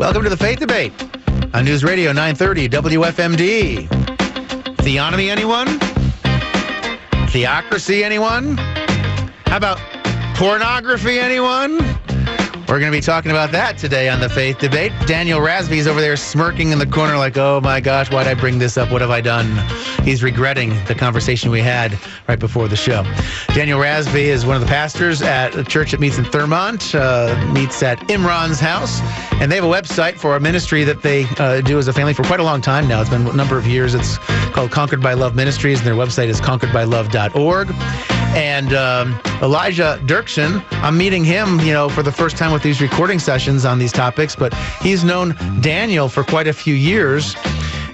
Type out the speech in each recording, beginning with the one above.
Welcome to the Faith Debate on News Radio 930 WFMD. Theonomy, anyone? Theocracy, anyone? How about pornography, anyone? We're going to be talking about that today on the Faith Debate. Daniel Razvi is over there smirking in the corner, like, oh my gosh, why'd I bring this up? What have I done? He's regretting the conversation we had right before the show. Daniel Razvi is one of the pastors at a church that meets in Thurmont, uh, meets at Imran's house, and they have a website for a ministry that they uh, do as a family for quite a long time now. It's been a number of years. It's called Conquered by Love Ministries, and their website is conqueredbylove.org. And um, Elijah Dirksen, I'm meeting him, you know, for the first time with these recording sessions on these topics, but he's known Daniel for quite a few years.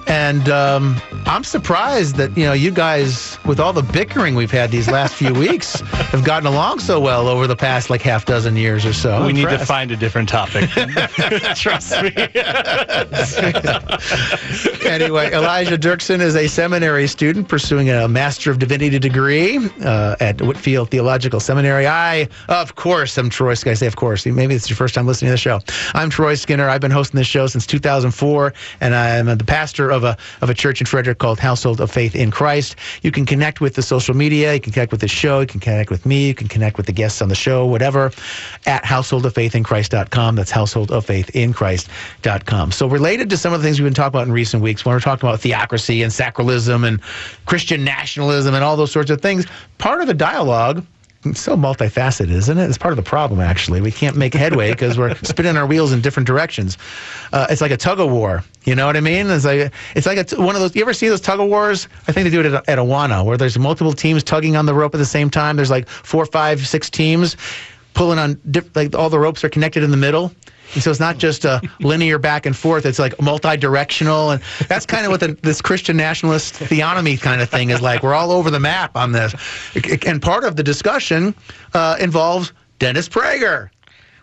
And um, I'm surprised that you know you guys, with all the bickering we've had these last few weeks, have gotten along so well over the past like half dozen years or so. We I'm need to find a different topic. Trust me. anyway, Elijah Dirksen is a seminary student pursuing a Master of Divinity degree uh, at Whitfield Theological Seminary. I, of course, am Troy. Skinner. I say, of course. Maybe it's your first time listening to the show. I'm Troy Skinner. I've been hosting this show since 2004, and I'm the pastor of a of a church in Frederick called Household of Faith in Christ. You can connect with the social media. You can connect with the show. You can connect with me. You can connect with the guests on the show. Whatever, at householdoffaithinchrist.com. That's householdoffaithinchrist.com. So related to some of the things we've been talking about in recent weeks, when we're talking about theocracy and sacralism and Christian nationalism and all those sorts of things, part of the dialogue so multifaceted, isn't it? It's part of the problem, actually. We can't make headway because we're spinning our wheels in different directions. Uh, it's like a tug of war. You know what I mean? It's like it's like one of those. You ever see those tug of wars? I think they do it at, at Awana, where there's multiple teams tugging on the rope at the same time. There's like four, five, six teams pulling on. Diff- like all the ropes are connected in the middle. And so it's not just a linear back and forth. It's like multi-directional, and that's kind of what the, this Christian nationalist theonomy kind of thing is like. We're all over the map on this, and part of the discussion uh, involves Dennis Prager,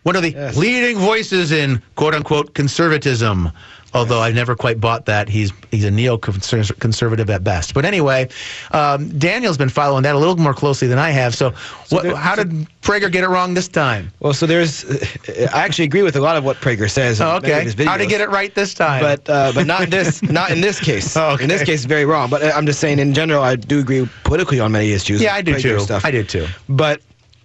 one of the Yes. leading voices in "quote unquote" conservatism. Although I've never quite bought that, he's he's a neo-conservative at best. But anyway, um, Daniel's been following that a little more closely than I have. So, what, there- how did Prager get it wrong this time? Well, so there's, I actually agree with a lot of what Prager says. Oh, okay. his How did he get it right this time? But uh, but not this not in this case. Oh, okay. In this case, it's very wrong. But uh, I'm just saying, in general, I do agree politically on many issues. yeah, I do Prager too. Stuff. I do too. But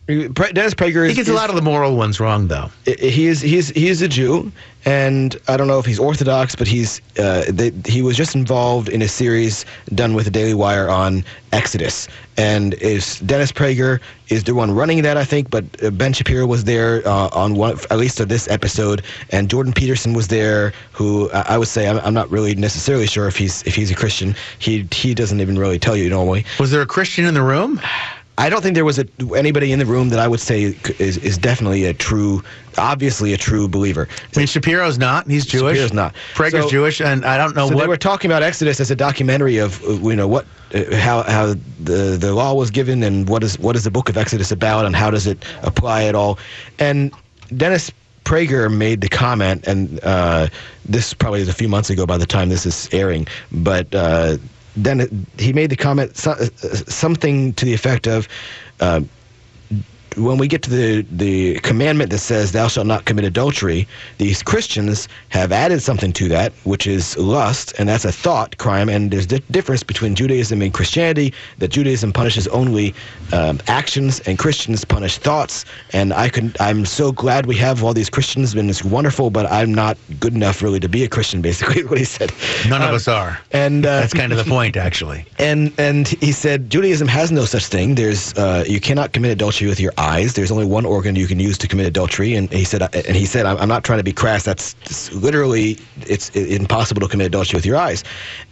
Dennis Prager is He gets a lot of the moral ones wrong, though. he is he's he is a Jew, and I don't know if he's Orthodox, but he's uh, they, he was just involved in a series done with the Daily Wire on Exodus, and is Dennis Prager is the one running that I think, but uh, Ben Shapiro was there uh, on one at least of this episode, and Jordan Peterson was there, who I I would say I'm, I'm not really necessarily sure if he's if he's a Christian. He he doesn't even really tell you normally. Was there a Christian in the room? I don't think there was a, anybody in the room that I would say is, is definitely a true, obviously a true believer. I mean, Shapiro's not. He's Jewish. Shapiro's not. Prager's So- Jewish, and I don't know So what. they were talking about Exodus as a documentary of uh, you know what uh, how how the the law was given and what is what is the book of Exodus about and how does it apply at all. And Dennis Prager made the comment, and uh, this probably is a few months ago by the time this is airing, but uh, then he made the comment uh, something to the effect of. Uh, when we get to the, the commandment that says thou shalt not commit adultery, these Christians have added something to that, which is lust, and that's a thought crime. And there's a difference between Judaism and Christianity. That Judaism punishes only um, actions, and Christians punish thoughts. And I can I'm so glad we have all these Christians, and it's wonderful. But I'm not good enough really to be a Christian. Basically, what he said. None of Um, us are. And uh, That's kind of the point, actually. and and he said Judaism has no such thing. There's uh, you cannot commit adultery with your eyes. There's only one organ you can use to commit adultery. And he said and he said I'm, not trying to be crass. That's literally it's impossible to commit adultery with your eyes.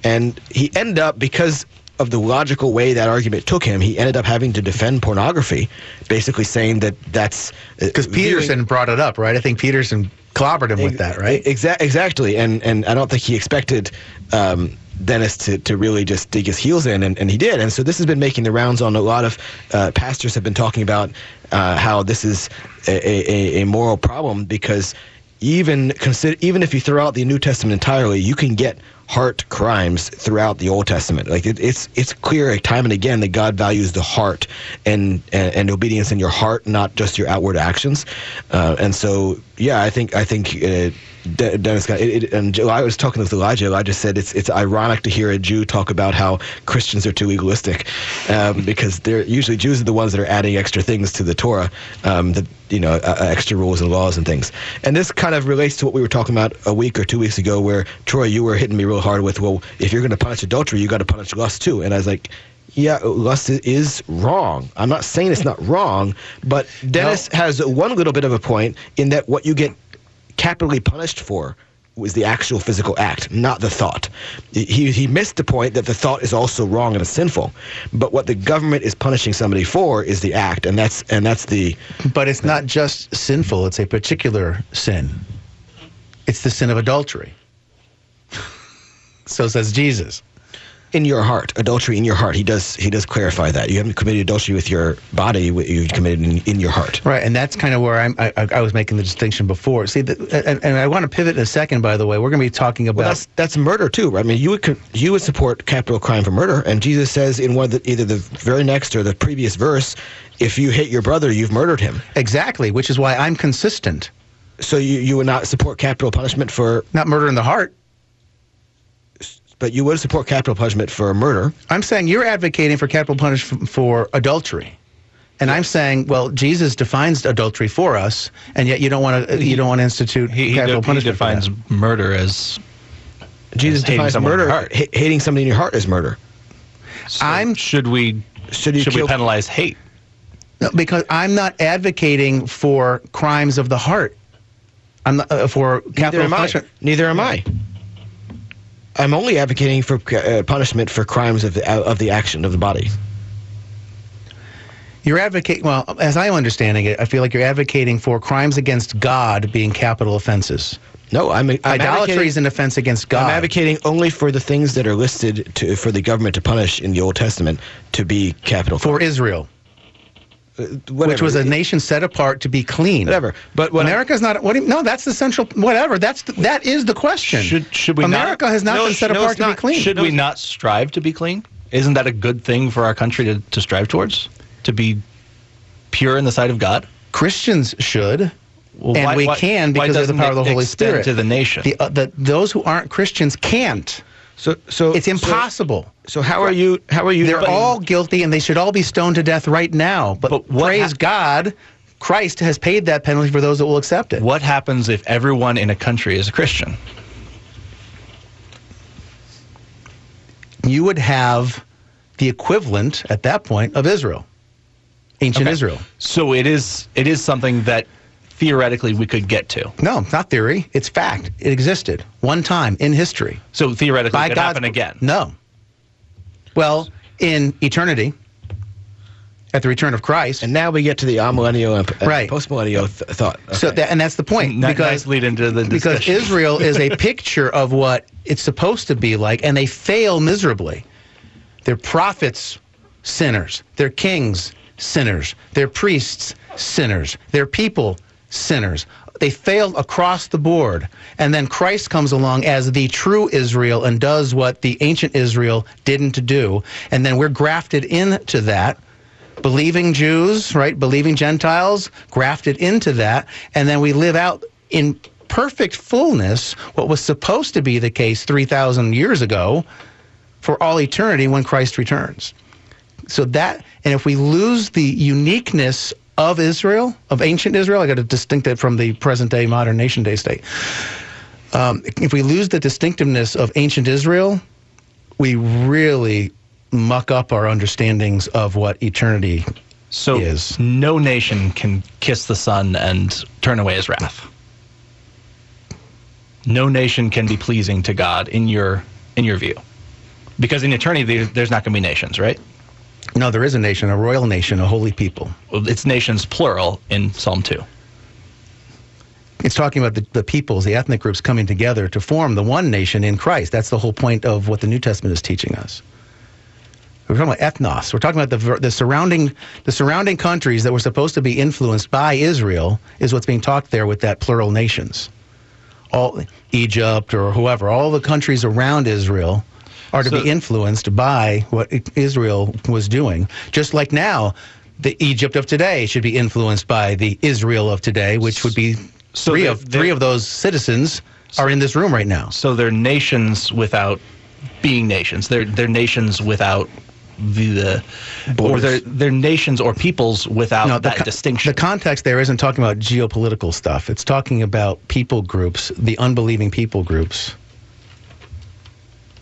And he ended up because of the logical way that argument took him, he ended up having to defend pornography, basically saying that that's uh, Because Peterson brought it up, right? I think Peterson clobbered him with that, right? Exa- exactly, and and I don't think he expected um, Dennis to, to really just dig his heels in, and, and he did. And so this has been making the rounds on a lot of uh, pastors have been talking about uh, how this is a, a, a moral problem because even consider even if you throw out the New Testament entirely, you can get heart crimes throughout the Old Testament. Like it, it's it's clear time and again that God values the heart and and, and obedience in your heart, not just your outward actions. Uh, and so yeah, I think I think uh, De- Dennis got it, it, and I was talking with Elijah. Elijah said it's it's ironic to hear a Jew talk about how Christians are too legalistic, um, because they're usually Jews are the ones that are adding extra things to the Torah, um, the you know uh, extra rules and laws and things. And this kind of relates to what we were talking about a week or two weeks ago, where Troy, you were hitting me real hard with, well, if you're going to punish adultery, you got to punish lust too. And I was like. Yeah, lust is wrong. I'm not saying it's not wrong, but Dennis no. has one little bit of a point in that what you get capitally punished for was the actual physical act, not the thought. He, he missed the point that the thought is also wrong and sinful. But what the government is punishing somebody for is the act, and that's and that's the. But it's not just sinful; it's a particular sin. It's the sin of adultery. so says Jesus in your heart, adultery in your heart. He does he does clarify that you haven't committed adultery with your body; You've committed in, in your heart. Right, and that's kind of where I'm, I, I was making the distinction before. See, the, and, and, I want to pivot in a second. By the way, we're going to be talking about well, that's that's murder too. Right? I mean, you would you would support capital crime for murder, and Jesus says in one of the, either the very next or the previous verse, if you hit your brother, you've murdered him. Exactly, which is why I'm consistent. So you you would not support capital punishment for not murder in the heart but you would support capital punishment for murder. I'm saying you're advocating for capital punishment for adultery. And I'm saying, well, Jesus defines adultery for us, and yet you don't want to you don't want to institute he, capital he, punishment. He defines murder as Jesus as defines murder. H- hating somebody in your heart is murder. So I'm should we should, should we penalize hate? No, because I'm not advocating for crimes of the heart. I'm not, uh, for capital Neither punishment. Neither am I. I'm only advocating for uh, punishment for crimes of the, of the action of the body. You're advocating, well, as I'm understanding it, I feel like you're advocating for crimes against God being capital offenses. No, I'm, I'm idolatry is an offense against God. I'm advocating only for the things that are listed to, for the government to punish in the Old Testament to be capital for Israel. Uh, which was a nation set apart to be clean. Whatever. But America's not. What? You, no, that's the central. Whatever. That's the, that is the question. Should should we? America not, has not no, been set no, apart to not. be clean. Should no, we not strive to be clean? Isn't that a good thing for our country to, to strive towards? To be pure in the sight of God. Christians should. Well, and why, we can because of the power of the Holy Spirit. To the nation, the, uh, the, those who aren't Christians can't. So, so it's impossible. So, so how are you? How are you? They're all guilty, and they should all be stoned to death right now. But, but praise God, Christ has paid that penalty for those that will accept it. What happens if everyone in a country is a Christian? You would have the equivalent at that point of Israel, ancient okay. Israel. So it is. It is something that theoretically we could get to. No, not theory. It's fact. It existed one time in history. So theoretically, By it could God's, happen again. No. Well, in eternity, at the return of Christ. And now we get to the amillennial and right. post-millennial th- thought. Okay. So that, and that's the point because nice lead into the discussion. because Israel is a picture of what it's supposed to be like, and they fail miserably. Their prophets, sinners. Their kings, sinners. Their priests, sinners. Their people, sinners. They failed across the board. And then Christ comes along as the true Israel and does what the ancient Israel didn't do. And then we're grafted into that. Believing Jews, right? Believing Gentiles, grafted into that. And then we live out in perfect fullness what was supposed to be the case 3,000 years ago for all eternity when Christ returns. So that, and if we lose the uniqueness of Israel, of ancient Israel. I got to distinct it from the present day modern nation day state. Um, if we lose the distinctiveness of ancient Israel, we really muck up our understandings of what eternity so is. No nation can kiss the sun and turn away his wrath. No nation can be pleasing to God in your in your view, because in eternity there's not going to be nations, right? No, there is a nation, a royal nation, a holy people. Well, it's nations plural in Psalm 2. It's talking about the, the peoples, the ethnic groups coming together to form the one nation in Christ. That's the whole point of what the New Testament is teaching us. We're talking about ethnos. We're talking about the, the surrounding the surrounding countries that were supposed to be influenced by Israel is what's being talked there with that plural nations. All Egypt or whoever, all the countries around Israel are to so, be influenced by what Israel was doing. Just like now, the Egypt of today should be influenced by the Israel of today, which would be so three of three of those citizens are in this room right now. So they're nations without being nations. They're they're nations without the, the or Borders. they're they're nations or peoples without No, that distinction. The context there isn't talking about geopolitical stuff. It's talking about people groups, the unbelieving people groups,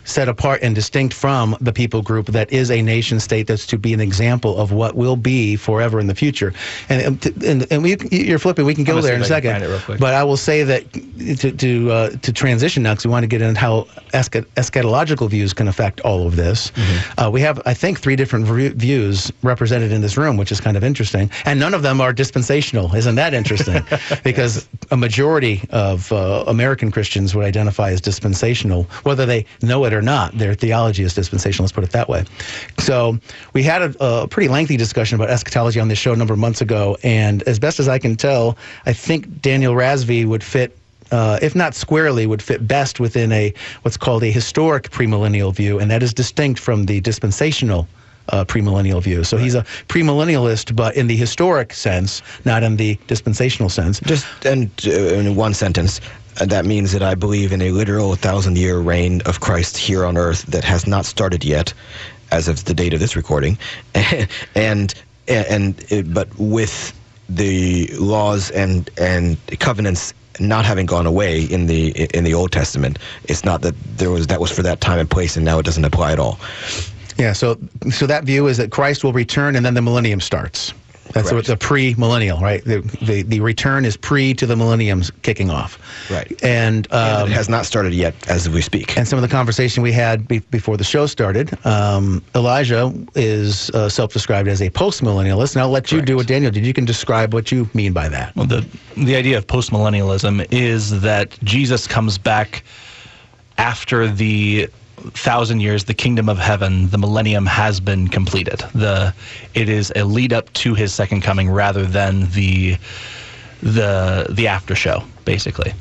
set apart and distinct from the people group that is a nation state that's to be an example of what will be forever in the future. And and, and, we, you're flipping. We can go there in a see if I can second. find it real quick. But I will say that to to uh, to transition now, because we want to get into how eschatological views can affect all of this. Mm-hmm. Uh, we have, I think, three different views represented in this room, which is kind of interesting, and none of them are dispensational. Isn't that interesting? because a majority of uh, American Christians would identify as dispensational, whether they know it or not. Their theology is dispensational. Let's put it that way. So we had a, a pretty lengthy discussion about eschatology on this show a number of months ago, and as best as I can tell, I think Daniel Razvi would fit uh, if not squarely, would fit best within a what's called a historic premillennial view, and that is distinct from the dispensational uh, premillennial view. So he's a premillennialist, but in the historic sense, not in the dispensational sense. Just and uh, in one sentence, uh, that means that I believe in a literal thousand-year reign of Christ here on earth that has not started yet, as of the date of this recording, and and uh, but with the laws and and covenants not having gone away in the in the Old Testament. It's not that there was that was for that time and place, and now it doesn't apply at all. Yeah. So so that view is that Christ will return, and then the millennium starts. That's Correct. what's a pre-millennial, right? The, the the return is pre to the millennium's kicking off. Right. And, And um, it has not started yet, as we speak. and some of the conversation we had be- before the show started, um, Elijah is uh, self-described as a post-millennialist, and I'll let you do Correct. what Daniel did. You can describe what you mean by that. Well, the the idea of post-millennialism is that Jesus comes back after the thousand years, the kingdom of heaven, the millennium has been completed. The it is a lead up to his second coming rather than the the the after show, basically.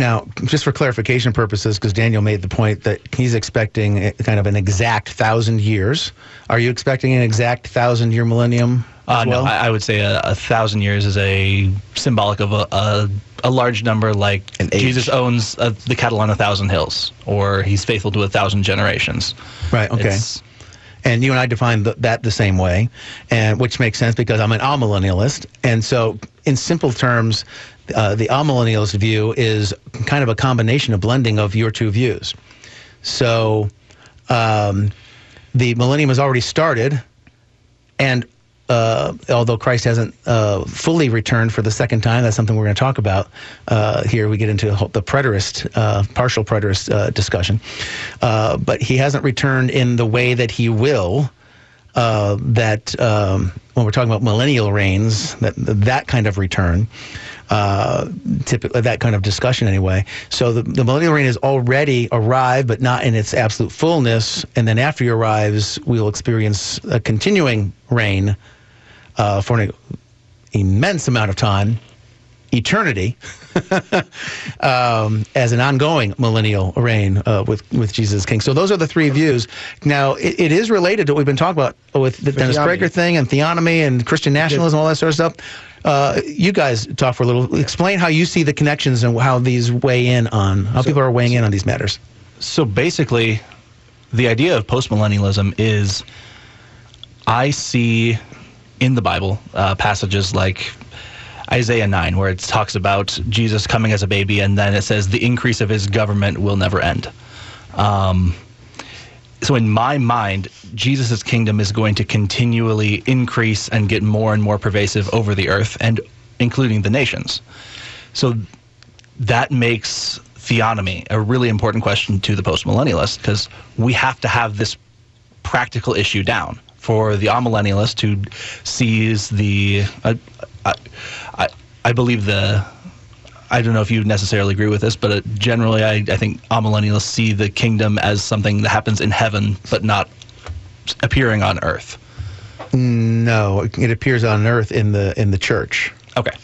Now, just for clarification purposes, because Daniel made the point that he's expecting a, kind of an exact thousand years. Are you expecting an exact thousand-year millennium Uh, well? No, I, I would say a, a thousand years is a symbolic of a, a, a large number, like. Jesus owns uh, the cattle on a thousand hills, or he's faithful to a thousand generations. right. Okay. It's- and you and I define th- that the same way, and which makes sense because I'm an amillennialist, and so in simple terms, uh, the amillennialist view is kind of a combination, a blending of your two views. So, um, the millennium has already started, and uh, although Christ hasn't uh, fully returned for the second time, that's something we're going to talk about uh, here. We get into the preterist, uh, partial preterist uh, discussion. But he hasn't returned in the way that he will. Uh, that um, when we're talking about millennial reigns, that that kind of return, uh, typically that kind of discussion anyway. So the, the millennial reign has already arrived, but not in its absolute fullness. And then after he arrives, we'll experience a continuing reign uh, for an immense amount of time, eternity, um, as an ongoing millennial reign uh, with with Jesus King. So those are the three views. Now it, it is related to what we've been talking about with the Dennis. Prager thing and theonomy and Christian nationalism, all that sort of stuff. Uh, you guys talk for a little. Explain how you see the connections and how these weigh in on how people are weighing in on these matters. So basically, the idea of postmillennialism is I see in the Bible uh, passages like Isaiah 9, where it talks about Jesus coming as a baby, and then it says the increase of his government will never end. Um, so in my mind, Jesus' kingdom is going to continually increase and get more and more pervasive over the earth, and including the nations. So that makes theonomy a really important question to the postmillennialist because we have to have this practical issue down for the amillennialist who sees the I, I, I, I believe the I don't know if you necessarily agree with this, but uh, generally I, I think amillennialists see the kingdom as something that happens in heaven but not appearing on earth. No, it appears on earth in the in the church. Okay.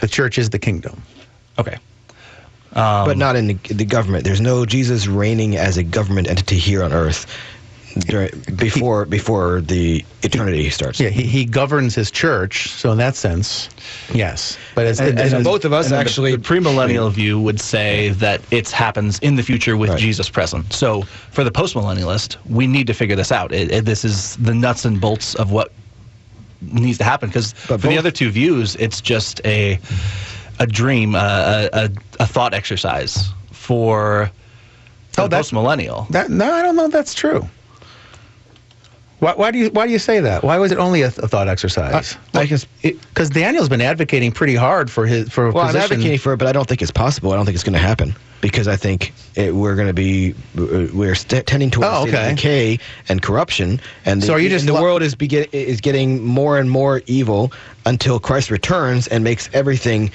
The church is the kingdom. Okay. but not in the, the government. There's no Jesus reigning as a government entity here on earth. During, before before the eternity starts. Yeah, he, he governs his church, so in that sense, yes. But as, And- as- and both of us And then the- actually- the, premillennial view would say that it happens in the future with Right. Jesus present. So for the postmillennialist, we need to figure this out. It, it- this is the nuts and bolts of what needs to happen. Because for But the other two views, it's just a a dream, a, a, a thought exercise for, for Oh, the that- postmillennial. that, no, I don't know if that's true. Why, why do you why do you say that? Why was it only a, a thought exercise? I can s- Because Daniel's been advocating pretty hard for his for a Well, I'm advocating for it, but I don't think it's possible. I don't think it's going to happen because I think it, we're going to be uh, we're st- tending towards Oh, a state of okay. decay and corruption, and the, So are you just the lo- world is begin, is getting more and more evil until Christ returns and makes everything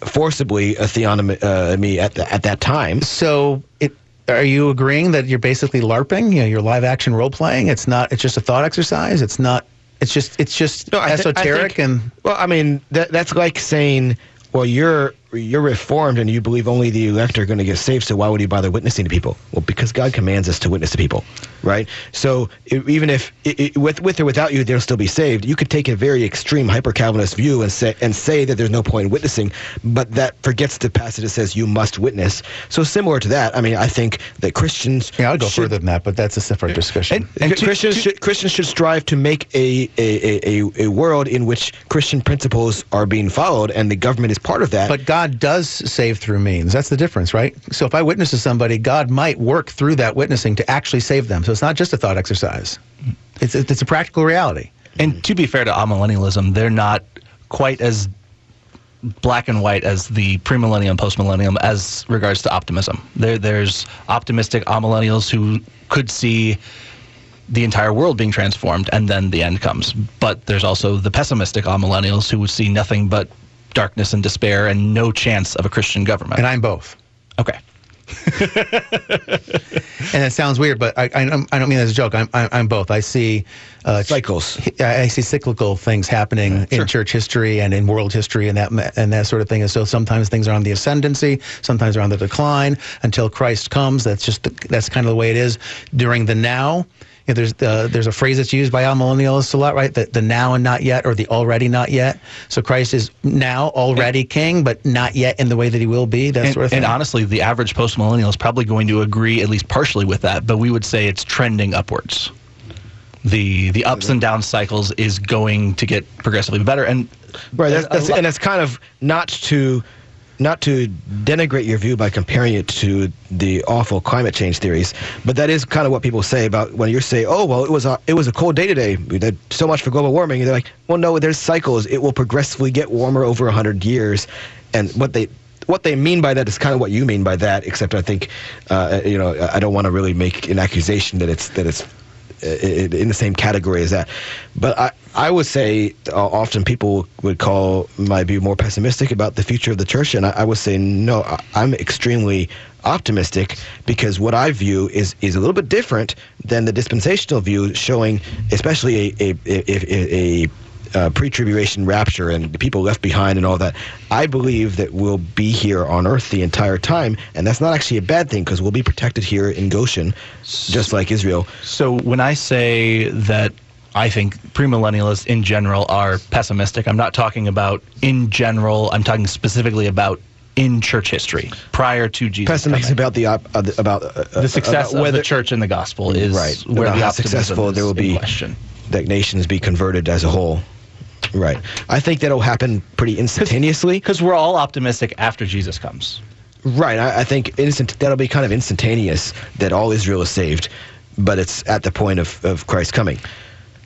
forcibly a theonomy uh, at the, at that time. So it. Are you agreeing that you're basically LARPing? You know, you're live action role playing. It's not. It's just a thought exercise. It's not. It's just. It's just No, I esoteric think- and. Well, I mean, that, that's like saying, well, you're you're reformed and you believe only the elect are going to get saved. So why would you bother witnessing to people? Well, because God commands us to witness to people, right? So i even if i i with with or without you, they'll still be saved. You could take a very extreme hyper Calvinist view and say and say that there's no point in witnessing, but that forgets the passage that says you must witness. So similar to that, I mean, I think that Christians Yeah, I'll go should- further than that, but that's a separate discussion. And- and to- Christians to- should Christians should strive to make a a, a, a a world in which Christian principles are being followed, and the government is part of that. But God does save through means. That's the difference, right? So if I witness to somebody, God might work through that witnessing to actually save them. So it's not just a thought exercise. It's it's a practical reality. And to be fair to amillennialism, they're not quite as black and white as the premillennium postmillennium as regards to optimism. There, there's optimistic amillennials who could see the entire world being transformed and then the end comes. But there's also the pessimistic amillennials who would see nothing but darkness and despair and no chance of a Christian government. And I'm both. okay. And it sounds weird, but I, I, don't- I don't mean that as a joke. I'm, I'm, I'm both. I see uh, Cycles. I I see cyclical things happening in church history and in world history and that and that sort of thing. And so sometimes things are on the ascendancy, sometimes they're on the decline until Christ comes. That's just the, that's kind of the way it is during the now. You know, there's uh, there's a phrase that's used by amillennialists a lot, right? The, the now and not yet, or the already not yet. So Christ is now already king, but not yet in the way that he will be. That And, sort of thing. and honestly, the average post millennial is probably going to agree at least partially with that, but we would say it's trending upwards. The the ups and down cycles is going to get progressively better, and right, that's, that's, lot- and that's kind of not to not to denigrate your view by comparing it to the awful climate change theories, but that is kind of what people say about when you say, "Oh, well, it was a it was a cold day today. So much for global warming." And they're like, "Well, no, there's cycles. It will progressively get warmer over hundred years," and what they what they mean by that is kind of what you mean by that, except I think, uh, you know, I don't want to really make an accusation that it's that it's in the same category as that. But I, I would say uh, often people would call my view more pessimistic about the future of the church, and I, I would say no, I- I'm extremely optimistic because what I view is is a little bit different than the dispensational view, showing especially a a a, a, a uh, pre-tribulation rapture and the people left behind and all that. I believe that we'll be here on Earth the entire time, and that's not actually a bad thing because we'll be protected here in Goshen, just like Israel. so when I say that I think premillennialists in general are pessimistic, I'm not talking about in general. I'm talking specifically about in church history prior to Jesus. Pessimistic about the op- uh, about uh, the success about of whether the church and the gospel is right where about the how successful there will be question. that nations be converted as a whole. Right. I think that'll happen pretty instantaneously. Because we're all optimistic after Jesus comes. Right. I, I think instant that'll be kind of instantaneous that all Israel is saved, but it's at the point of, of Christ coming.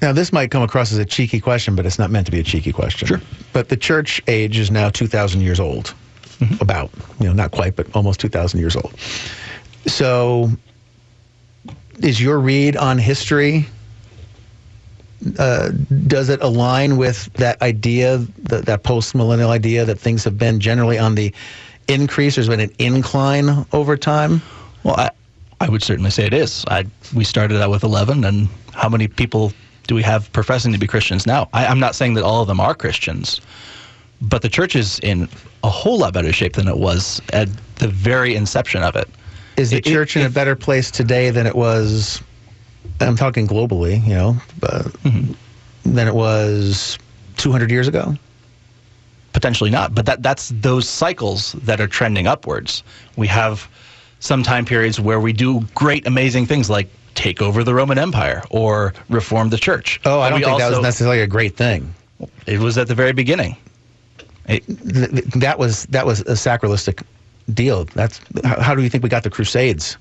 Now, this might come across as a cheeky question, but it's not meant to be a cheeky question. Sure. But the church age is now 2,000 years old. Mm-hmm. About, you know, not quite, but almost 2,000 years old. So, is your read on history, uh, does it align with that idea, that, that post millennial idea that things have been generally on the increase? There's been an incline over time? Well, I, I would certainly say it is. I, we started out with 11, and how many people do we have professing to be Christians now? I, I'm not saying that all of them are Christians, but the church is in a whole lot better shape than it was at the very inception of it. Is the It- it- church in a better place today than it was I'm talking globally, you know, uh, than it was 200 years ago. potentially not but that that's those cycles that are trending upwards we have some time periods where we do great amazing things like take over the roman empire or reform the church Oh, I don't think that was necessarily a great thing. it was at the very beginning It- Th- th- That was that was a sacrilegious deal. That's how, how do you think we got the Crusades?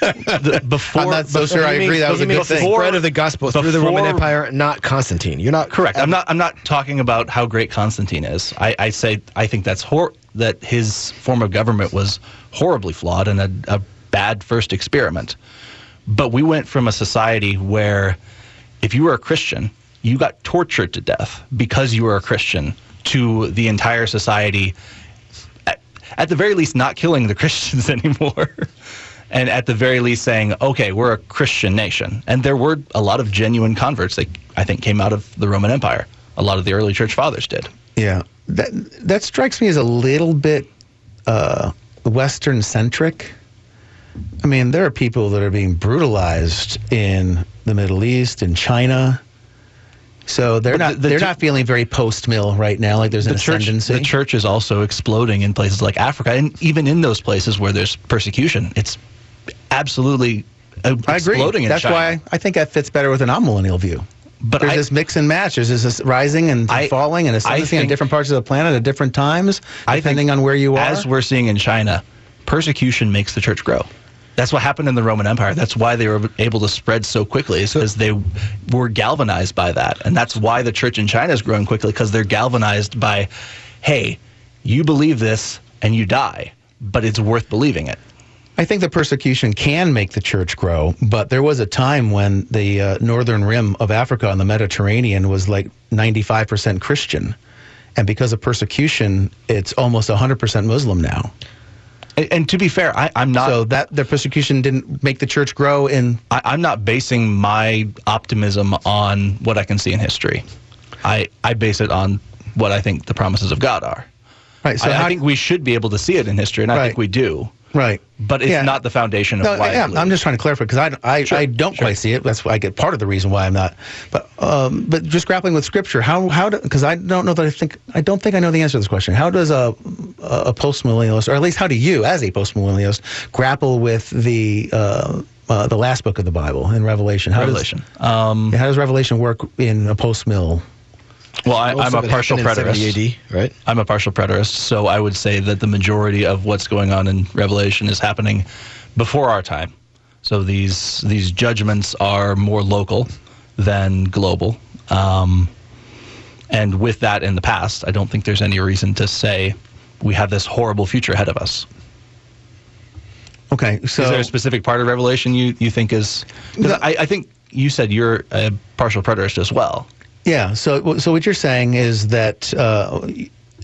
the, before I'm not so before- sure I You mean- agree that was a good it's the thing. spread of the gospel through the Roman Empire, not Constantine. You're not Correct. I'm not. I'm not talking about how great Constantine is. I, I say I think that's hor- that his form of government was horribly flawed and a, a bad first experiment. But we went from a society where, if you were a Christian, you got tortured to death because you were a Christian, to the entire society. At, the very least, not killing the Christians anymore. And at the very least, saying, okay, we're a Christian nation. And there were a lot of genuine converts that I think came out of the Roman Empire. A lot of the early church fathers did. Yeah, that that strikes me as a little bit uh, Western centric. I mean, there are people that are being brutalized in the Middle East, in China. So they're But not the- the they're not feeling very post mill right now. Like there's an The church, ascendancy. the church is also exploding in places like Africa, and even in those places where there's persecution, it's absolutely uh, I agree. exploding in That's China. why I think that fits better with an non millennial view. But There's I, this mix and match. There's this rising and I- falling and ascendancy think- different parts of the planet at different times, depending on where you are. as we're seeing in China, persecution makes the church grow. That's what happened in the Roman Empire. That's why they were able to spread so quickly, is because they were galvanized by that. And that's why the church in China is growing quickly, because they're galvanized by, hey, you believe this and you die, but it's worth believing it. I think the persecution can make the church grow, but there was a time when the uh, northern rim of Africa and the Mediterranean was like 95% Christian. And because of persecution, it's almost 100% Muslim now. And, and to be fair, I, I'm not. So that the persecution didn't make the church grow in I, I'm not basing my optimism on what I can see in history. I, I base it on what I think the promises of God are. right. So I, I think we should be able to see it in history, and I Right. think we do. Right. But it's Yeah. not the foundation of No, why. I yeah. I'm just trying to clarify because I, I, Sure, I don't sure. quite see it. That's why I get part of the reason why I'm not. But um, but just grappling with scripture, how how because I don't know that I think I don't think I know the answer to this question. How does a a post millennialist, or at least how do you, as a post millennialist, grapple with the uh, uh, the last book of the Bible in Revelation? How Revelation. Does, Um, how does Revelation work in a post mill? Well, I, I'm a partial preterist. AD, right? I'm a partial preterist, so I would say that the majority of what's going on in Revelation is happening before our time. So these these judgments are more local than global. Um, and with that in the past, I don't think there's any reason to say we have this horrible future ahead of us. Okay, so is there a specific part of Revelation you, you think is? 'cause No. I, I think you said you're a partial preterist as well. Yeah. So, so what you're saying is that, uh,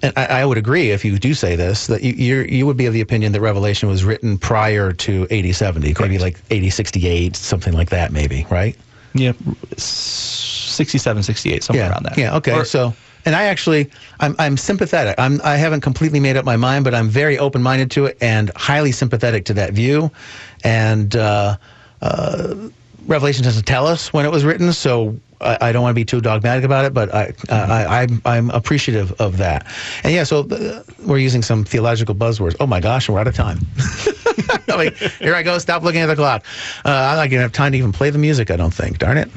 and I, I would agree if you do say this, that you you're, you would be of the opinion that Revelation was written prior to AD 70, maybe like AD 68, something like that, maybe, right? Yeah, 67, 68, somewhere yeah. around that. Yeah. Okay. Or- so, and I actually, I'm I'm sympathetic. I'm I haven't completely made up my mind, but I'm very open minded to it and highly sympathetic to that view, and. Uh, uh, Revelation doesn't tell us when it was written, so I, I don't want to be too dogmatic about it. But I, I, I'm, I'm appreciative of that. And yeah, so uh, we're using some theological buzzwords. Oh my gosh, we're out of time. I mean, here I go. Stop looking at the clock. Uh, I'm not gonna have time to even play the music. I don't think. Darn it.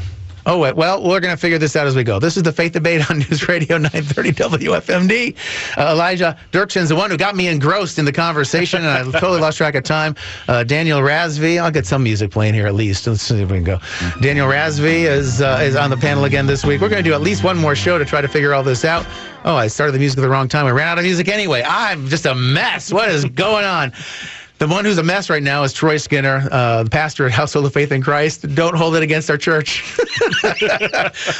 Oh, wait, well, we're going to figure this out as we go. This is the Faith Debate on News Radio 930 WFMD. Uh, Elijah Dirksen's the one who got me engrossed in the conversation, and I totally lost track of time. Uh, Daniel Razvi, I'll get some music playing here at least. Let's see if we can go. Daniel Razvi is, uh, is on the panel again this week. We're going to do at least one more show to try to figure all this out. Oh, I started the music at the wrong time. I ran out of music anyway. I'm just a mess. What is going on? The one who's a mess right now is Troy Skinner, uh, the pastor at Household of Faith in Christ. Don't hold it against our church.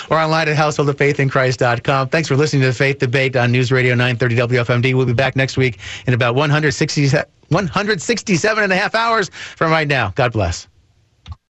or online at householdoffaithinchrist.com. Thanks for listening to the Faith Debate on News Radio 930 WFMD. We'll be back next week in about 160, 167 and a half hours from right now. God bless.